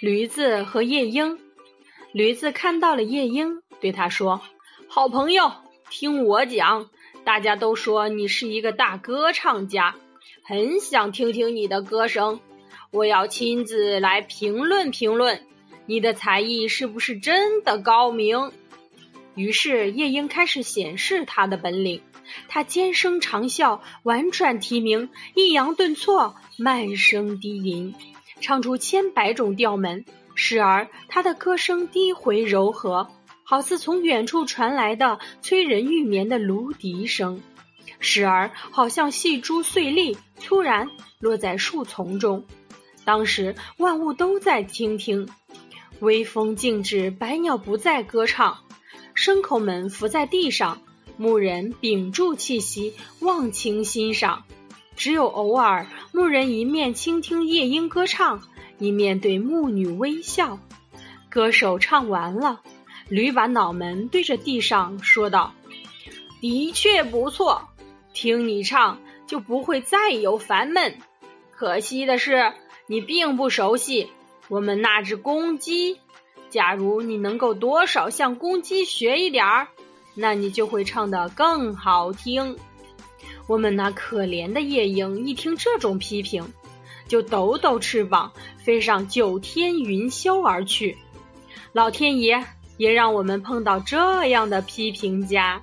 驴子和夜莺。驴子看到了夜莺，对他说：“好朋友，听我讲。大家都说你是一个大歌唱家，很想听听你的歌声。我要亲自来评论评论，你的才艺是不是真的高明？”于是夜莺开始显示他的本领。他尖声长啸，婉转啼鸣，抑扬顿挫，慢声低吟，唱出千百种调门。时而，他的歌声低回柔和，好似从远处传来的催人欲眠的芦笛声；时而，好像细珠碎粒突然落在树丛中。当时，万物都在倾听，微风静止，百鸟不再歌唱，牲口们伏在地上。牧人屏住气息，忘情欣赏。只有偶尔，牧人一面倾听夜莺歌唱，一面对牧女微笑。歌手唱完了，驴把脑门对着地上说道：“的确不错，听你唱就不会再有烦闷。可惜的是，你并不熟悉我们那只公鸡。假如你能够多少向公鸡学一点儿。”那你就会唱得更好听。我们那可怜的夜莺一听这种批评，就抖抖翅膀飞上九天云霄而去。老天爷也让我们碰到这样的批评家。